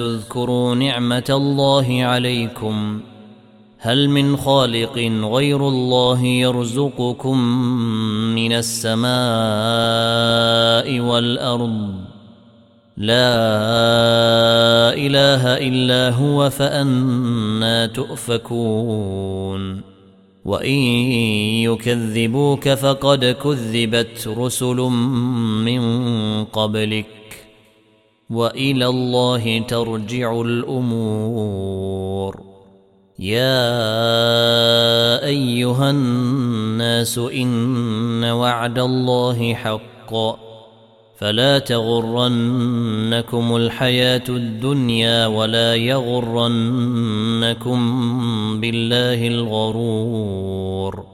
اذكروا نعمة الله عليكم. هل من خالق غير الله يرزقكم من السماء والأرض؟ لا إله إلا هو فأنا تؤفكون. وإن يكذبوك فقد كذبت رسل من قبلك. وإلى الله ترجع الأمور. يا أيها الناس إن وعد الله حق. فلا تغرنكم الحياة الدنيا ولا يغرنكم بالله الغرور.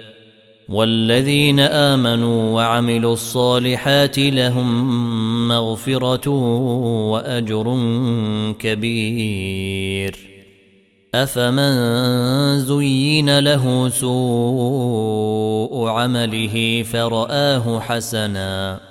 والذين آمنوا وعملوا الصالحات لهم مغفرة وأجر كبير. أفمن زين له سوء عمله فرآه حسنا.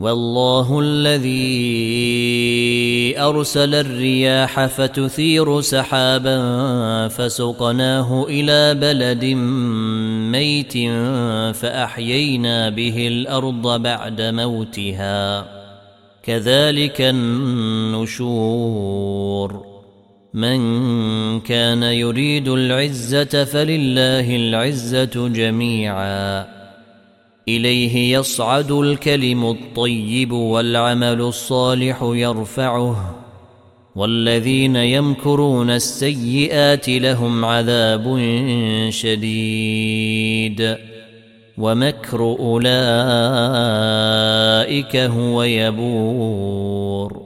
والله الذي أرسل الرياح فتثير سحابا فسقناه إلى بلد ميت فأحيينا به الأرض بعد موتها. كذلك النشور. من كان يريد العزة فلله العزة جميعا. إليه يصعد الكلم الطيب والعمل الصالح يرفعه والذين يمكرون السيئات لهم عذاب شديد. ومكر أولئك هو يبور.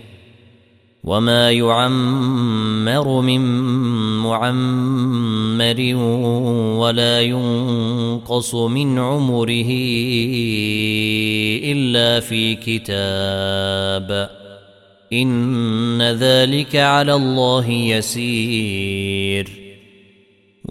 وما يعمر من معمر ولا ينقص من عمره الا في كتاب ان ذلك على الله يسير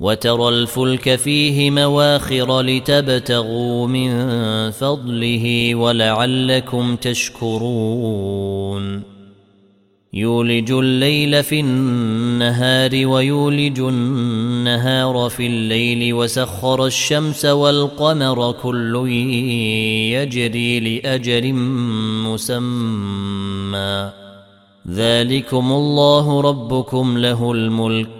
وترى الفلك فيه مواخر لتبتغوا من فضله ولعلكم تشكرون. يولج الليل في النهار ويولج النهار في الليل وسخر الشمس والقمر كل يجري لاجر مسمى. ذلكم الله ربكم له الملك.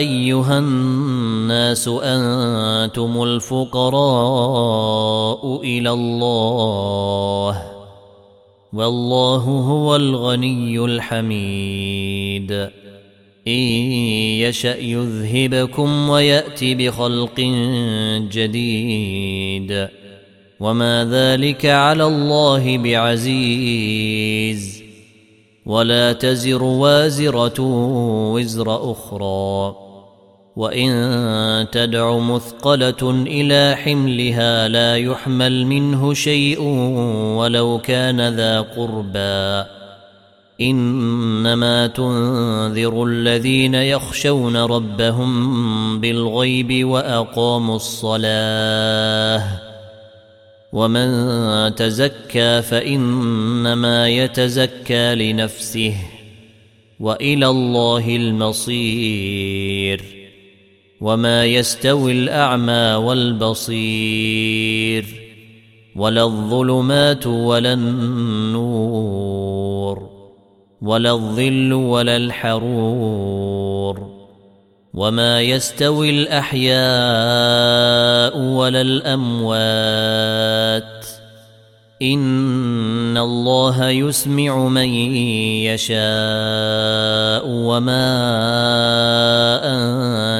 أيها الناس أنتم الفقراء إلى الله والله هو الغني الحميد. إن يشأ يذهبكم ويات بخلق جديد. وما ذلك على الله بعزيز. ولا تزر وازرة وزر أخرى. وان تدع مثقله إلى حملها لا يحمل منه شيء ولو كان ذا قربى انما تنذر الذين يخشون ربهم بالغيب واقاموا الصلاه ومن تزكى فانما يتزكى لنفسه والى الله المصير وما يستوي الأعمى والبصير ولا الظلمات ولا النور ولا الظل ولا الحرور وما يستوي الأحياء ولا الأموات إن الله يسمع من يشاء وما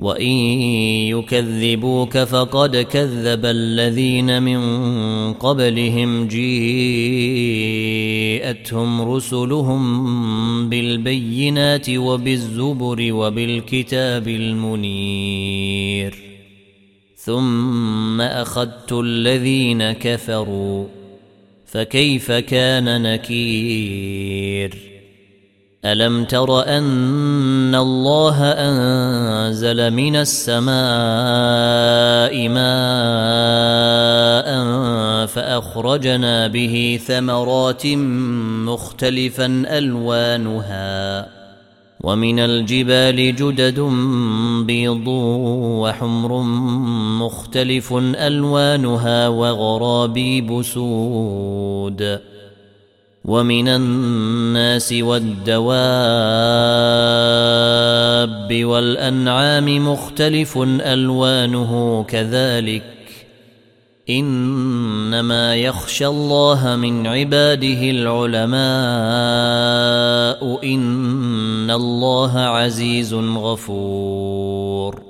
وان يكذبوك فقد كذب الذين من قبلهم جيءتهم رسلهم بالبينات وبالزبر وبالكتاب المنير ثم اخذت الذين كفروا فكيف كان نكير ألم تر أن الله أنزل من السماء ماء فأخرجنا به ثمرات مختلفا ألوانها ومن الجبال جدد بيض وحمر مختلف ألوانها وغرابيب سود ومن الناس والدواب والأنعام مختلف ألوانه كذلك إنما يخشى الله من عباده العلماء إن الله عزيز غفور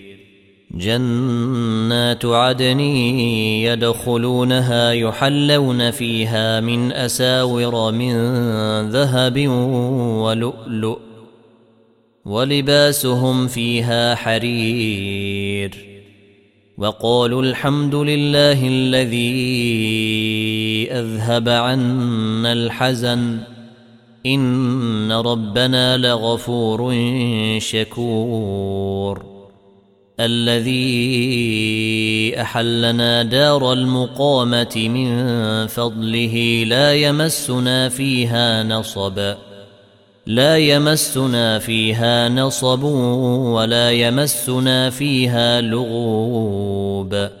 جنات عدن يدخلونها يحلون فيها من أساور من ذهب ولؤلؤ ولباسهم فيها حرير وقالوا الحمد لله الذي أذهب عنا الحزن إن ربنا لغفور شكور الذي أحلنا دار المقامة من فضله لا يمسنا فيها نصب. لا يمسنا فيها نصب ولا يمسنا فيها لغوب.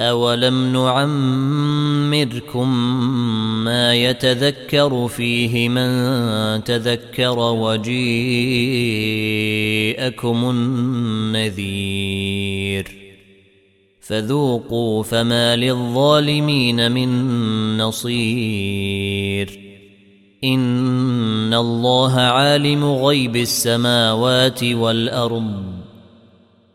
أولم نعمركم ما يتذكر فيه من تذكر وجيءكم النذير فذوقوا فما للظالمين من نصير إن الله عالم غيب السماوات والأرض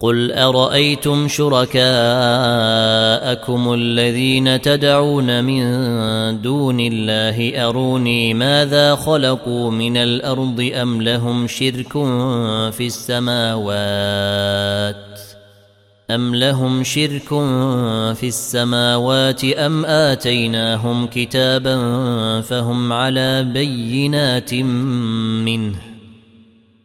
قل أرأيتم شركاءكم الذين تدعون من دون الله أروني ماذا خلقوا من الأرض أم لهم شرك في السماوات أم لهم شرك في السماوات أم آتيناهم كتابا فهم على بينات منه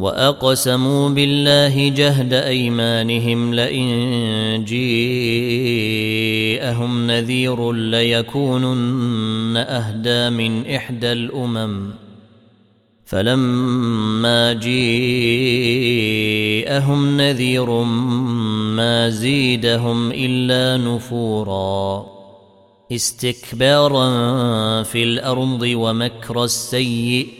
وأقسموا بالله جهد أيمانهم لئن جيءهم نذير ليكونن أهدى من إحدى الأمم. فلما جيءهم نذير ما زيدهم إلا نفورا. استكبارا في الأرض ومكر السيئ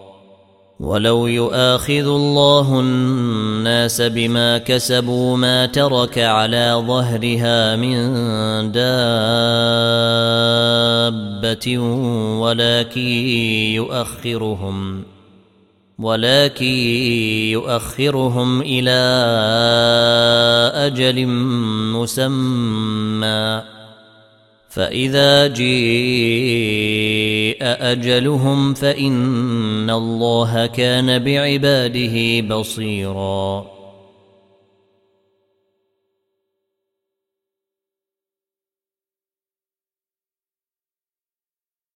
ولو يؤاخذ الله الناس بما كسبوا ما ترك على ظهرها من دابة ولكن يؤخرهم ولكن يؤخرهم إلى أجل مسمى فإذا أجلهم فإن الله كان بعباده بصيراً